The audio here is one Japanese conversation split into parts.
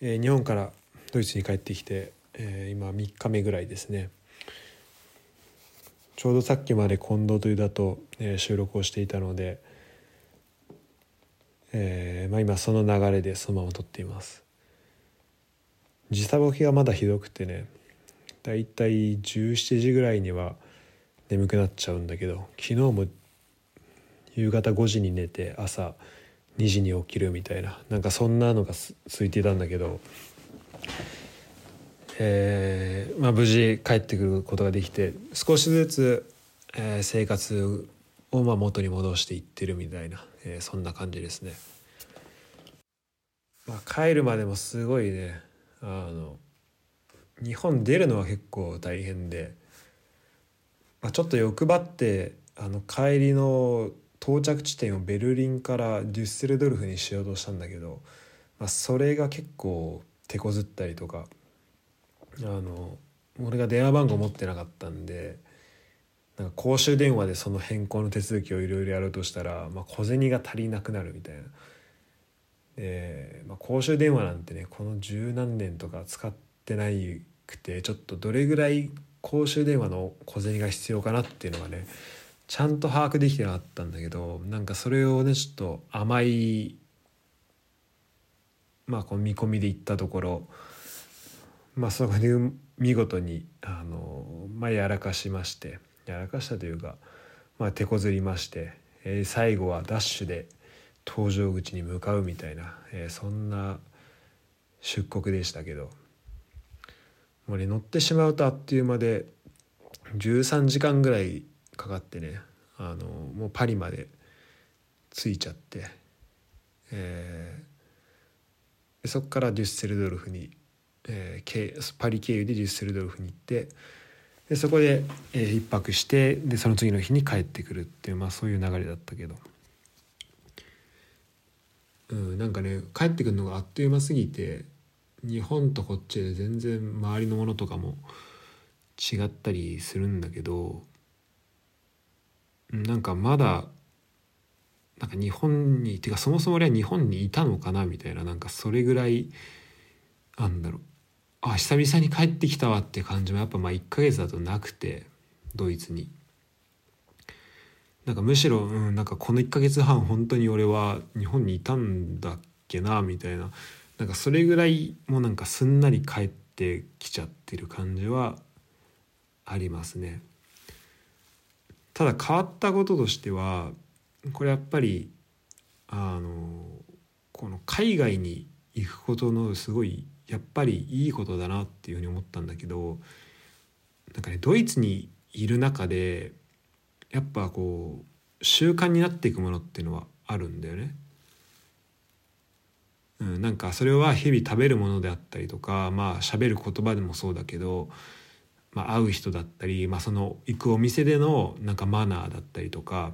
えー、日本からドイツに帰ってきて、えー、今3日目ぐらいですね。ちょうどさっきまで近藤というだと、えー、収録をしていたので、えーまあ、今その流れでそのまま撮っています。時差ボケがまだひどくてねだいたい17時ぐらいには眠くなっちゃうんだけど昨日も夕方5時に寝て朝2時に起きるみたいななんかそんなのが続いていたんだけど、えーまあ、無事帰ってくることができて少しずつ、えー、生活をまあ元に戻していってるみたいな、えー、そんな感じですね。まあ、帰るまでもすごいねあの日本出るのは結構大変で、まあ、ちょっと欲張ってあの帰りの到着地点をベルリンからデュッセルドルフにしようとしたんだけど、まあ、それが結構手こずったりとかあの俺が電話番号持ってなかったんでなんか公衆電話でその変更の手続きをいろいろやろうとしたら、まあ、小銭が足りなくなるみたいな。で、まあ、公衆電話なんてねこの十何年とか使ってないくてちょっとどれぐらい公衆電話の小銭が必要かなっていうのがねちゃんと把握できてなかったんだけどなんかそれをねちょっと甘いまあこの見込みで行ったところまあそこで見事にあのまあやらかしましてやらかしたというかまあ手こずりまして、えー、最後はダッシュで搭乗口に向かうみたいな、えー、そんな出国でしたけどもうね乗ってしまうとあっという間で13時間ぐらいかかってねあのもうパリまで着いちゃって、えー、そこからデュッセルドルフに、えー、パリ経由でデュッセルドルフに行ってでそこで、えー、一泊してでその次の日に帰ってくるっていう、まあ、そういう流れだったけど、うん、なんかね帰ってくるのがあっという間すぎて日本とこっちで全然周りのものとかも違ったりするんだけどなんかまだなんか日本にてかそもそも俺は日本にいたのかなみたいななんかそれぐらいなんだろうあ久々に帰ってきたわって感じもやっぱまあ1ヶ月だとなくてドイツに。なんかむしろ、うん、なんかこの1ヶ月半本当に俺は日本にいたんだっけなみたいななんかそれぐらいもうなんかすんなり帰ってきちゃってる感じはありますね。ただ変わったこととしてはこれやっぱりあのこの海外に行くことのすごいやっぱりいいことだなっていうふうに思ったんだけどなんかねドイツにいる中でやっぱこう習慣になっていくものっていうのはあるんだよね。うん、なんかそれは日々食べるものであったりとかまあ喋る言葉でもそうだけどまあ、会う人だったり、まあ、その行くお店でのなんかマナーだったりとか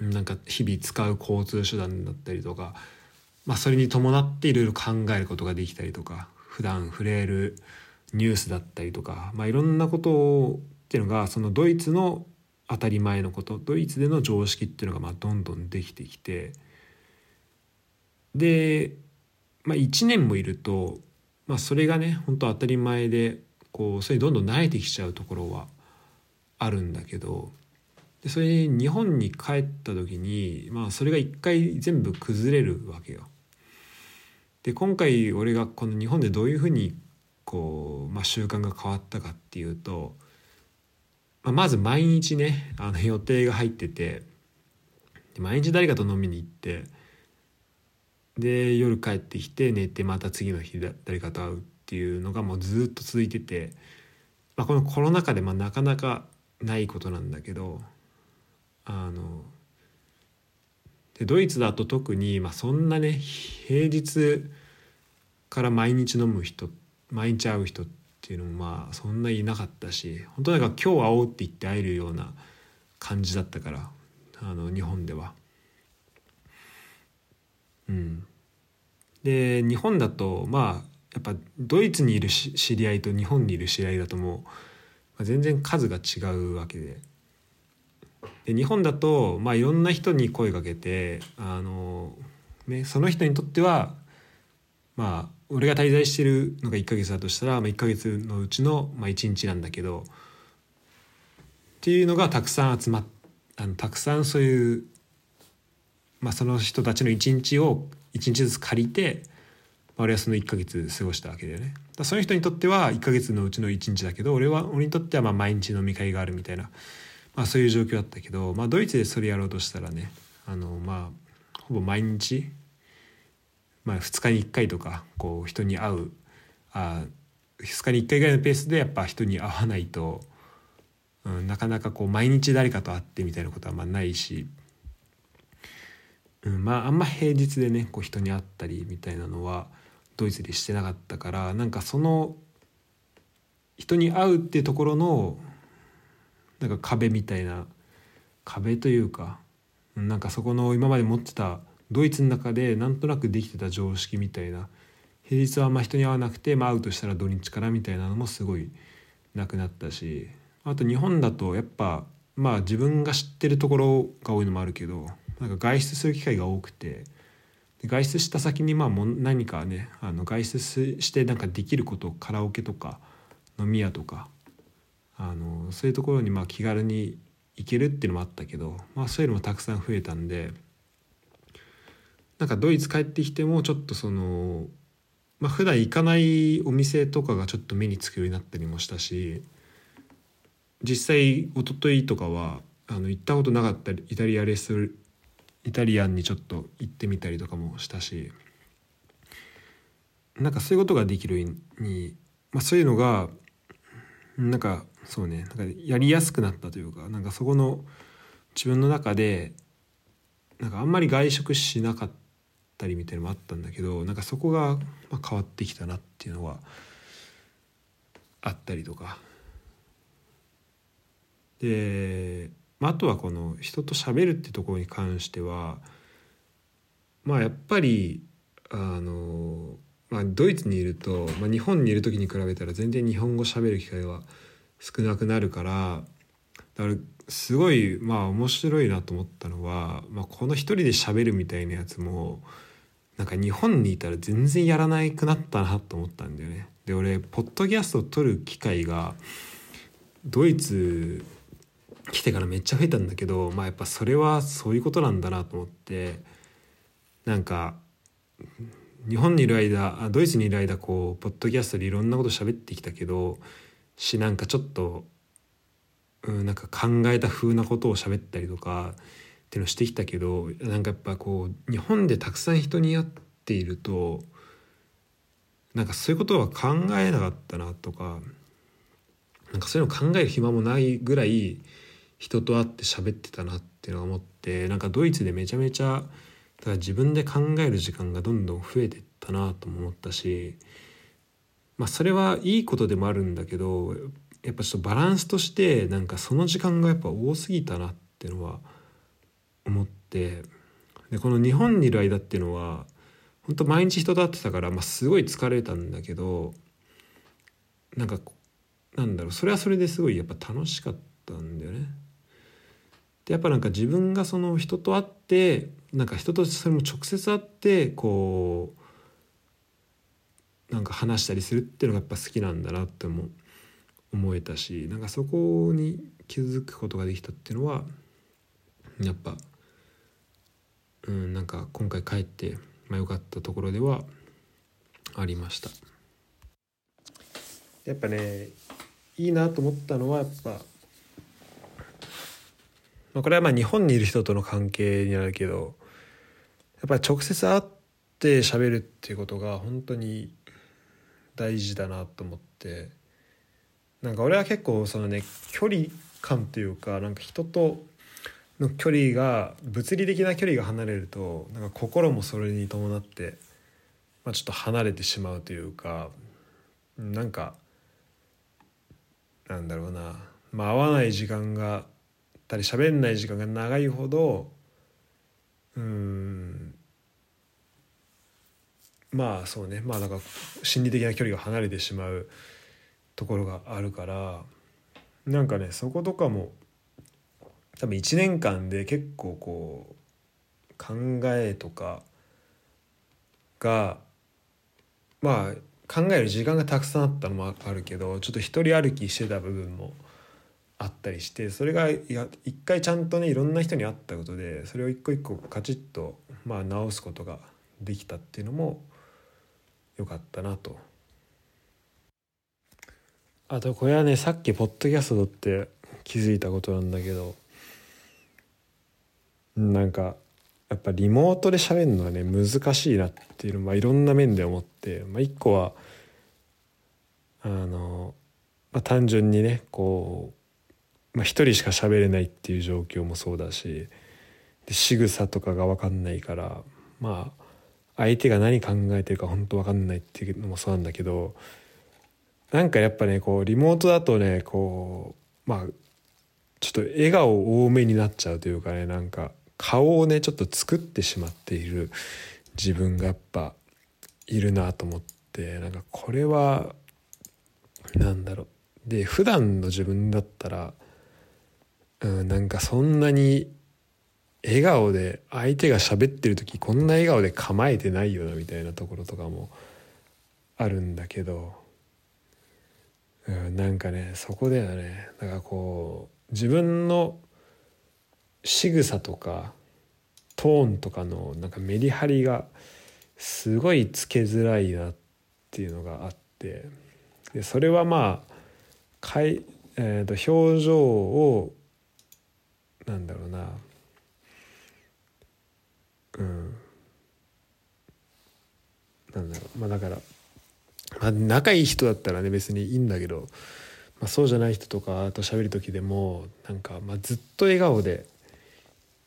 なんか日々使う交通手段だったりとか、まあ、それに伴っていろいろ考えることができたりとか普段触れるニュースだったりとか、まあ、いろんなことっていうのがそのドイツの当たり前のことドイツでの常識っていうのがまあどんどんできてきてで、まあ、1年もいると、まあ、それがね本当当たり前でこうそれにどんどん慣れてきちゃうところはあるんだけどでそれに日本に帰った時にまあそれが一回全部崩れるわけよ。で今回俺がこの日本でどういうふうにこう、まあ、習慣が変わったかっていうと、まあ、まず毎日ねあの予定が入ってて毎日誰かと飲みに行ってで夜帰ってきて寝てまた次の日誰かと会うっていうのがもうずっと続いてて、まあ、このコロナ禍でまあなかなかないことなんだけどあのでドイツだと特に、まあ、そんなね平日から毎日飲む人毎日会う人っていうのもまあそんないなかったし本当なんか今日会おうって言って会えるような感じだったからあの日本では。うん、で日本だとまあやっぱドイツにいる知り合いと日本にいる知り合いだともう全然数が違うわけで。で日本だと、まあ、いろんな人に声かけてあの、ね、その人にとってはまあ俺が滞在してるのが1ヶ月だとしたら、まあ、1ヶ月のうちの、まあ、1日なんだけどっていうのがたくさん集まっあのたくさんそういう、まあ、その人たちの1日を1日ずつ借りて、俺はその1ヶ月過ごしたわけだよね。だその人にとっては1ヶ月のうちの1日だけど俺は俺にとってはまあ毎日飲み会があるみたいな、まあ、そういう状況だったけど、まあ、ドイツでそれやろうとしたらねあのまあほぼ毎日まあ、2日に1回とかこう人に会うあ2日に1回ぐらいのペースでやっぱ人に会わないと、うん、なかなかこう毎日誰かと会ってみたいなことはまあないし、うん、まああんま平日でねこう人に会ったりみたいなのはドイツでしてなかったからなんかその人に会うっていうところのなんか壁みたいな壁というかなんかそこの今まで持ってたドイツの中でなんとなくできてた常識みたいな平日はあんま人に会わなくて、まあ、会うとしたら土日からみたいなのもすごいなくなったしあと日本だとやっぱまあ自分が知ってるところが多いのもあるけどなんか外出する機会が多くて外出した先にまあも何かねあの外出してなんかできることカラオケとか飲み屋とかあのそういうところにまあ気軽に行けるっていうのもあったけど、まあ、そういうのもたくさん増えたんでなんかドイツ帰ってきてもちょっとそのまあ普段行かないお店とかがちょっと目につくようになったりもしたし実際一昨日とかはあの行ったことなかったイタリアレストイタリアンにちょっと行ってみたりとかもしたしなんかそういうことができるに、まあ、そういうのがなんかそうねなんかやりやすくなったというかなんかそこの自分の中でなんかあんまり外食しなかったりみたいなのもあったんだけどなんかそこが変わってきたなっていうのはあったりとか。で、まあ、あとはこの人と喋るってところに関してはまあやっぱりあの、まあ、ドイツにいると、まあ、日本にいる時に比べたら全然日本語喋る機会は少なくなるからだからすごいまあ面白いなと思ったのは、まあ、この一人で喋るみたいなやつもなんか日本にいたら全然やらなくなったなと思ったんだよね。で俺ポッドキャストを撮る機会がドイツ来てからめっちゃ増えたんだけどまあやっぱそれはそういうことなんだなと思ってなんか日本にいる間ドイツにいる間こうポッドキャストでいろんなこと喋ってきたけどしなんかちょっと、うん、なんか考えた風なことを喋ったりとかっていうのをしてきたけどなんかやっぱこう日本でたくさん人に会っているとなんかそういうことは考えなかったなとかなんかそういうの考える暇もないぐらい人と会って喋ってたなっていうのを思ってなんかドイツでめちゃめちゃだから自分で考える時間がどんどん増えてったなとも思ったしまあそれはいいことでもあるんだけどやっぱちょっとバランスとしてなんかその時間がやっぱ多すぎたなっていうのは思ってでこの日本にいる間っていうのは本当毎日人と会ってたから、まあ、すごい疲れたんだけどなんかなんだろうそれはそれですごいやっぱ楽しかったんだよね。でやっぱなんか自分がその人と会ってなんか人とそれも直接会ってこうなんか話したりするっていうのがやっぱ好きなんだなっても思えたしなんかそこに気づくことができたっていうのはやっぱうん、なんか今回帰って、まあ、良かったところではありました。やっぱねいいなと思ったのはやっぱ、まあ、これはまあ日本にいる人との関係になるけどやっぱり直接会って喋るっていうことが本当に大事だなと思ってなんか俺は結構そのね距離感というかなんか人との距離が物理的な距離が離れるとなんか心もそれに伴って、まあ、ちょっと離れてしまうというかなんかなんだろうな、まあ、会わない時間がたり喋んない時間が長いほどうんまあそうね。まあなんか心理的な距離が離れてしまうところがあるからなんかねそことかも多分1年間で結構こう考えとかがまあ考える時間がたくさんあったのもあるけどちょっと一人歩きしてた部分もあったりしてそれが一回ちゃんとねいろんな人に会ったことでそれを一個一個カチッとまあ直すことができたっていうのも良かったなと。あとこれはねさっきポッドキャストって気づいたことなんだけどなんかやっぱリモートで喋るのはね難しいなっていうのまあいろんな面で思って、まあ、一個はあの、まあ、単純にねこう、まあ、一人しか喋れないっていう状況もそうだしで仕草とかが分かんないからまあ相手が何考えてるか本当分かんないっていうのもそうなんだけどなんかやっぱねこうリモートだとねこうまあちょっと笑顔多めになっちゃうというかねなんか顔をねちょっと作ってしまっている自分がやっぱいるなと思ってなんかこれはなんだろう。で普段の自分だったら、うん、なんかそんなに笑顔で相手が喋ってる時こんな笑顔で構えてないよなみたいなところとかもあるんだけど、うん、なんかねそこではね。なんかこう自分の仕草とかトーンとかのなんかメリハリがすごいつけづらいなっていうのがあってでそれはまあかい、えー、と表情をなんだろうな。うん。なんだろう。まあだから、まあ、仲いい人だったらね別にいいんだけど、まあ、そうじゃない人とかと喋る時でもなんか、まあ、ずっと笑顔で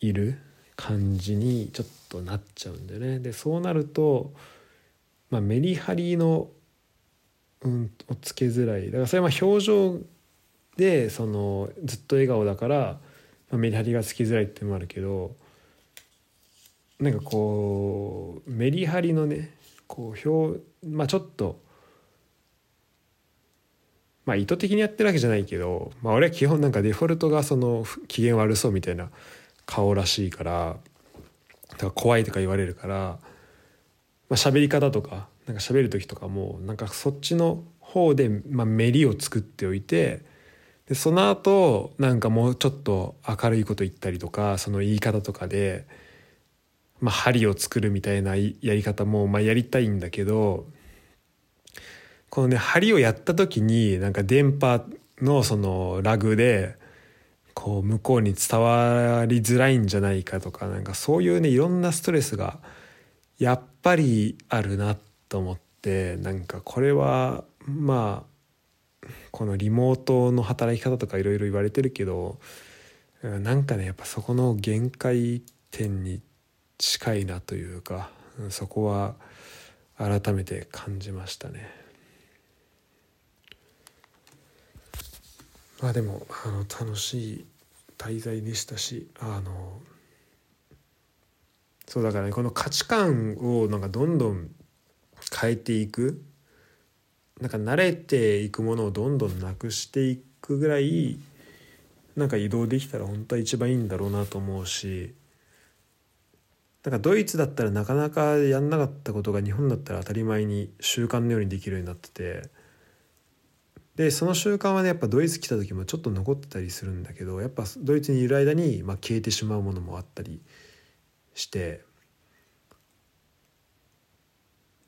いる感じにちょっとなっちゃうんだよね。でそうなると、まあ、メリハリの、うん、をつけづらい。だからそれはまあ表情でそのずっと笑顔だから、メリハリがつきづらいってのもあるけどなんかこうメリハリのねこう表まあちょっとまあ意図的にやってるわけじゃないけど、まあ、俺は基本なんかデフォルトがその機嫌悪そうみたいな顔らしいからだから怖いとか言われるから、まあ、喋り方とかなんか喋る時とかもなんかそっちの方で、まあ、メリを作っておいてでその後なんかもうちょっと明るいこと言ったりとかその言い方とかで、まあ、針を作るみたいなやり方も、まあ、やりたいんだけどこのね針をやった時になんか電波のそのラグでこう向こうに伝わりづらいんじゃないかとかなんかそういうねいろんなストレスがやっぱりあるなと思ってなんかこれはまあこのリモートの働き方とかいろいろ言われてるけどなんかねやっぱそこの限界点に近いなというかそこは改めて感じましたね。まあでもあの楽しい滞在でしたしあのそうだからねこの価値観をなんかどんどん変えていくなんか慣れていくものをどんどんなくしていくぐらいなんか移動できたら本当は一番いいんだろうなと思うしなんかドイツだったらなかなかやんなかったことが日本だったら当たり前に習慣のようにできるようになっててでその習慣はねやっぱドイツ来た時もちょっと残ってたりするんだけどやっぱドイツにいる間に、まあ、消えてしまうものもあったりして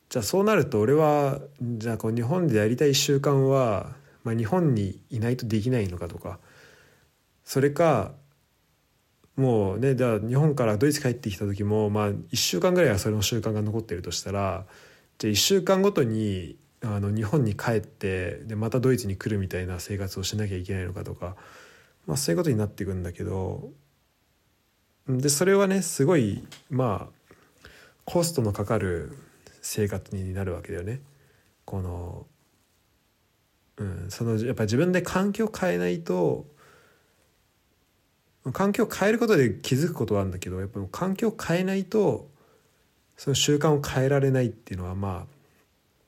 じゃあそうなると俺はじゃあこう日本でやりたい習慣は、まあ、日本にいないとできないのかとかそれかもうねじゃあ日本からドイツ帰ってきた時もまあ1週間ぐらいはそれの習慣が残ってるとしたらじゃあ1週間ごとにあの日本に帰ってでまたドイツに来るみたいな生活をしなきゃいけないのかとか、まあ、そういうことになっていくんだけどでそれはねすごいまあコストのかかる生活になるわけだよね。このうん、そのやっぱ自分で環境を変えないと環境を変えることで気づくことはあるんだけどやっぱ環境を変えないとその習慣を変えられないっていうのはま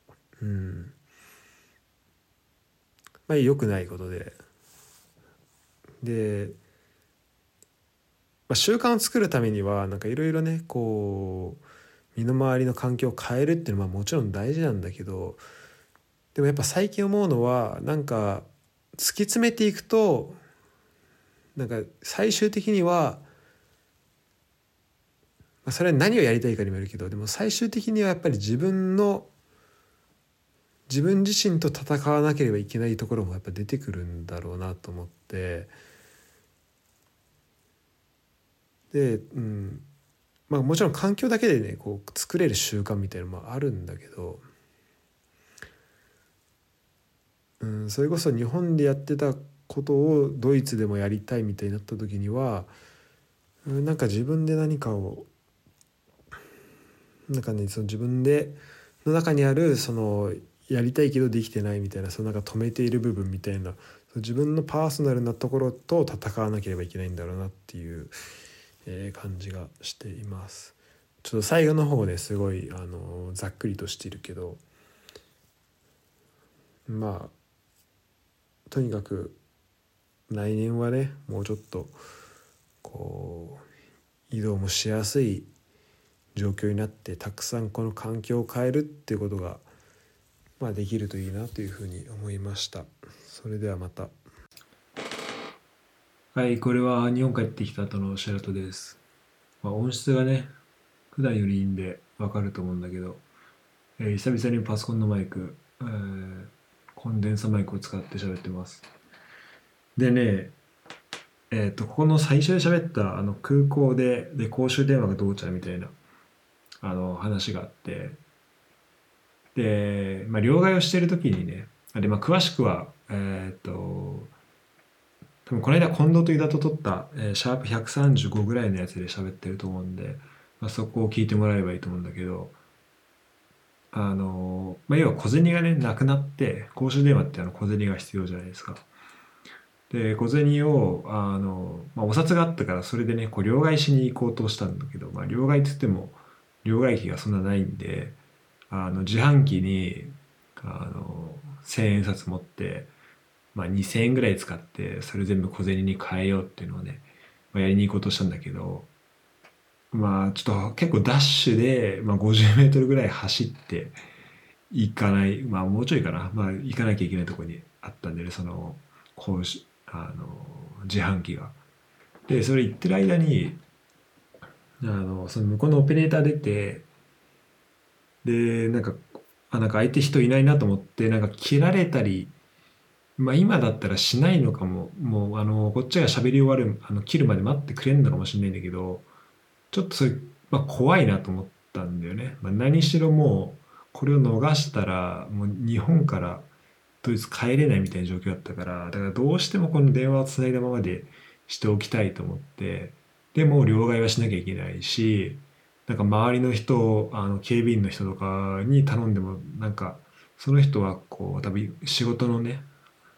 あうんまあ良くないことでで、まあ、習慣を作るためにはなんかいろいろねこう身の回りの環境を変えるっていうのはもちろん大事なんだけどでもやっぱ最近思うのはなんか突き詰めていくとなんか最終的にはそれは何をやりたいかにもよるけどでも最終的にはやっぱり自分の自分自身と戦わなければいけないところもやっぱ出てくるんだろうなと思って。で、うん。まあ、もちろん環境だけでねこう作れる習慣みたいなのもあるんだけど、うん、それこそ日本でやってたことをドイツでもやりたいみたいになった時にはなんか自分で何かをなんかねその自分での中にあるそのやりたいけどできてないみたいなそのなんか止めている部分みたいな自分のパーソナルなところと戦わなければいけないんだろうなっていう、えー、感じがしています。ちょっと最後の方ですごいあのざっくりとしているけどまあとにかく来年はねもうちょっとこう移動もしやすい状況になってたくさんこの環境を変えるっていうことが、まあ、できるといいなというふうに思いましたそれではまたはいこれは日本帰ってきた後のシェラトです、まあ、音質がね普段よりいいんでわかると思うんだけど、えー、久々にパソコンのマイク、えー、コンデンサマイクを使って喋ってます。でねえっ、ー、とここの最初で喋ったあの空港でで公衆電話がどうちゃうみたいなあの話があってで、まあ、両替をしてる時にねで、まあ、詳しくはえっ、と多分この間近藤と井田と撮った、えー、シャープ135ぐらいのやつで喋ってると思うんで、まあ、そこを聞いてもらえればいいと思うんだけどあの、まあ、要は小銭がねなくなって公衆電話ってあの小銭が必要じゃないですか。で小銭をあの、まあ、お札があったからそれでねこう両替しに行こうとしたんだけど、まあ、両替って言っても両替機がそんなないんであの自販機にあの1,000円札持って、まあ、2,000円ぐらい使ってそれ全部小銭に変えようっていうのをね、まあ、やりに行こうとしたんだけどまあちょっと結構ダッシュで、まあ、50メートルぐらい走って行かないまあもうちょいかな、まあ、行かなきゃいけないとこにあったんでねそのこうしあの自販機が。でそれ行ってる間にあのその向こうのオペレーター出てでなんかあなんか相手人いないなと思ってなんか切られたりまあ今だったらしないのかも。もうあのこっちが喋り終わるあの切るまで待ってくれるのかもしれないんだけどちょっとそれ、まあ、怖いなと思ったんだよね、まあ、何しろもうこれを逃したらもう日本からドイツ帰れないみたいな状況だったからだからどうしてもこの電話をつないだままでしておきたいと思ってでも両替はしなきゃいけないしなんか周りの人あの警備員の人とかに頼んでもなんかその人はこう多分仕事のね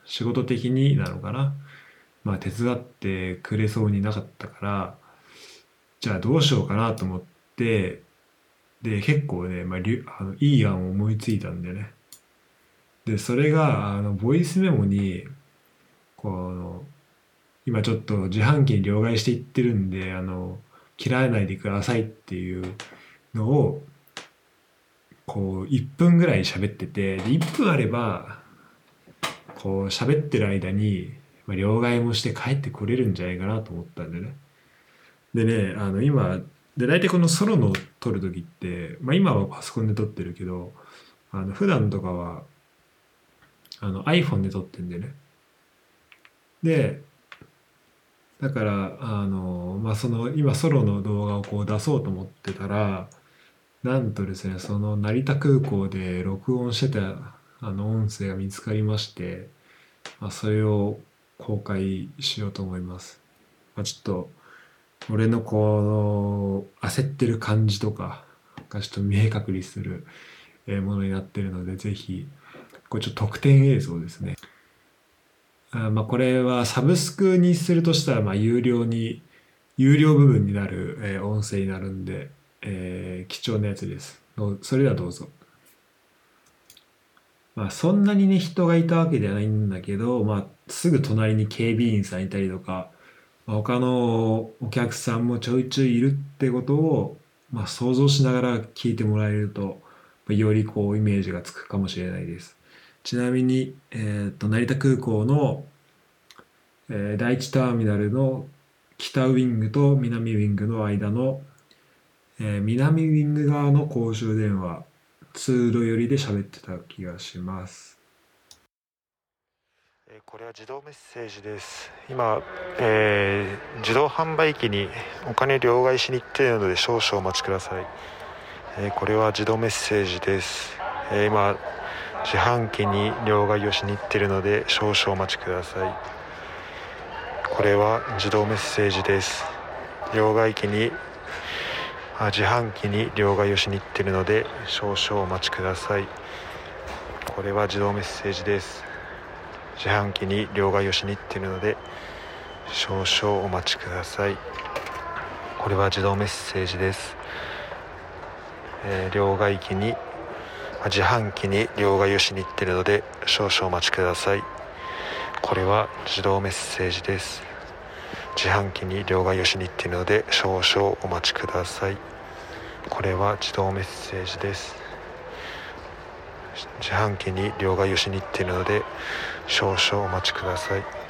仕事的になのかな。まあ手伝ってくれそうになかったからじゃあどうしようかなと思ってで結構ね、まあ、あのいい案を思いついたんでね。でそれがあのボイスメモにこの今ちょっと自販機に両替していってるんであの切らないでくださいっていうのをこう1分ぐらい喋っててで1分あればこう喋ってる間に、まあ、両替もして帰ってこれるんじゃないかなと思ったんでね。でねあの今で大体このソロの撮る時って、まあ、今はパソコンで撮ってるけどあの普段とかはあの iPhone で撮ってんでね。でだからあの、まあ、その今ソロの動画をこう出そうと思ってたらなんとですねその成田空港で録音してたあの音声が見つかりまして、まあ、それを公開しようと思います。まあ、ちょっと俺のこの焦ってる感じとかがちょっと見え隠れするものになってるのでぜひこれちょっと特典映像ですね。あまあ、これはサブスクにするとしたら、まあ、有料に、有料部分になる、え、音声になるんで、えー、貴重なやつです。それではどうぞ。まあ、そんなにね、人がいたわけではないんだけど、まあ、すぐ隣に警備員さんいたりとか、まあ、他のお客さんもちょいちょいいるってことを、まあ、想像しながら聞いてもらえるとよりこうイメージがつくかもしれないです。ちなみに、えーと、成田空港の、えー、第一ターミナルの北ウィングと南ウィングの間の、えー、南ウィング側の公衆電話通路寄りで喋ってた気がします。これは自動メッセージです。今、えー、自動販売機にお金両替しに行っているので少々お待ちください、えー、これは自動メッセージです、えー、今自販機に両替をしに行っているので少々お待ちください。これは自動メッセージです。両替機に自販機に両替をしに行ってるので少々お待ちください。これは自動メッセージです。自販機に両替をしに行ってるので少々お待ちください。これは自動メッセージです、えー、両替機に自販機に両替をしに行ってるので少々お待ちください。これは自動メッセージです。自販機に両替をしに行っているので少々お待ちください。これは自動メッセージです。自販機に両替をしに行っているので少々お待ちください。